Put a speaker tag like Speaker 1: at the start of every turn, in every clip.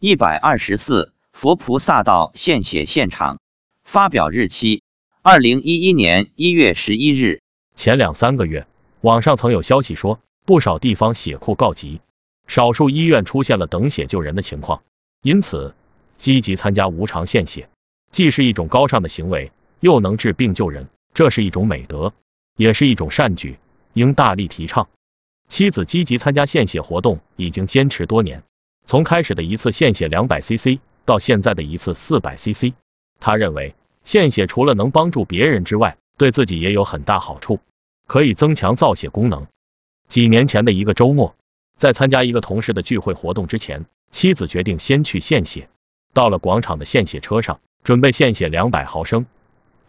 Speaker 1: 一百二十四，佛菩萨道献血现场。发表日期：二零一一年一月十一日。
Speaker 2: 前两三个月，网上曾有消息说，不少地方血库告急，少数医院出现了等血救人的情况，因此积极参加无偿献血，既是一种高尚的行为，又能治病救人，这是一种美德，也是一种善举，应大力提倡。妻子积极参加献血活动，已经坚持多年。从开始的一次献血两百 cc 到现在的一次四百 cc，他认为献血除了能帮助别人之外，对自己也有很大好处，可以增强造血功能。几年前的一个周末，在参加一个同事的聚会活动之前，妻子决定先去献血。到了广场的献血车上，准备献血两百毫升。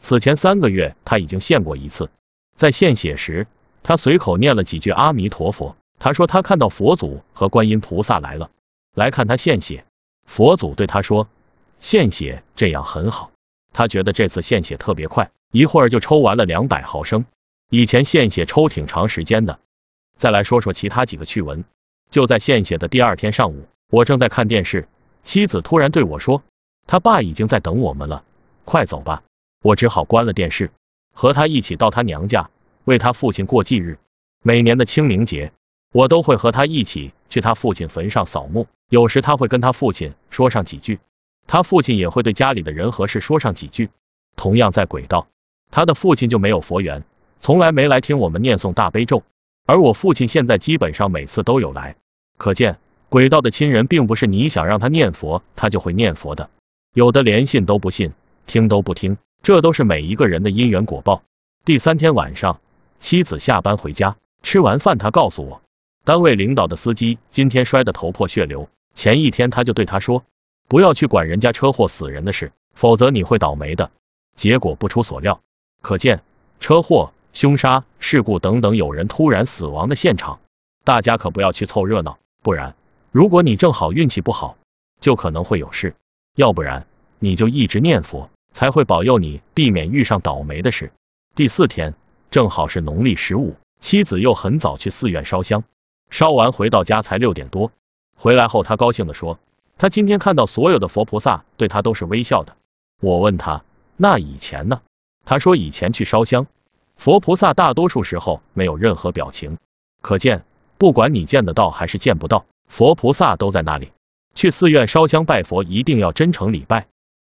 Speaker 2: 此前三个月他已经献过一次，在献血时，他随口念了几句阿弥陀佛。他说他看到佛祖和观音菩萨来了。来看他献血，佛祖对他说：“献血这样很好。”他觉得这次献血特别快，一会儿就抽完了两百毫升。以前献血抽挺长时间的。再来说说其他几个趣闻。就在献血的第二天上午，我正在看电视，妻子突然对我说：“他爸已经在等我们了，快走吧。”我只好关了电视，和他一起到他娘家为他父亲过忌日。每年的清明节，我都会和他一起去他父亲坟上扫墓。有时他会跟他父亲说上几句，他父亲也会对家里的人和事说上几句。同样在轨道，他的父亲就没有佛缘，从来没来听我们念诵大悲咒，而我父亲现在基本上每次都有来。可见轨道的亲人并不是你想让他念佛，他就会念佛的，有的连信都不信，听都不听，这都是每一个人的因缘果报。第三天晚上，妻子下班回家，吃完饭，他告诉我，单位领导的司机今天摔得头破血流。前一天他就对他说，不要去管人家车祸死人的事，否则你会倒霉的。结果不出所料，可见车祸、凶杀、事故等等有人突然死亡的现场，大家可不要去凑热闹，不然如果你正好运气不好，就可能会有事；要不然你就一直念佛，才会保佑你避免遇上倒霉的事。第四天正好是农历十五，妻子又很早去寺院烧香，烧完回到家才六点多。回来后，他高兴地说：“他今天看到所有的佛菩萨对他都是微笑的。”我问他：“那以前呢？”他说：“以前去烧香，佛菩萨大多数时候没有任何表情。可见，不管你见得到还是见不到，佛菩萨都在那里。去寺院烧香拜佛，一定要真诚礼拜。”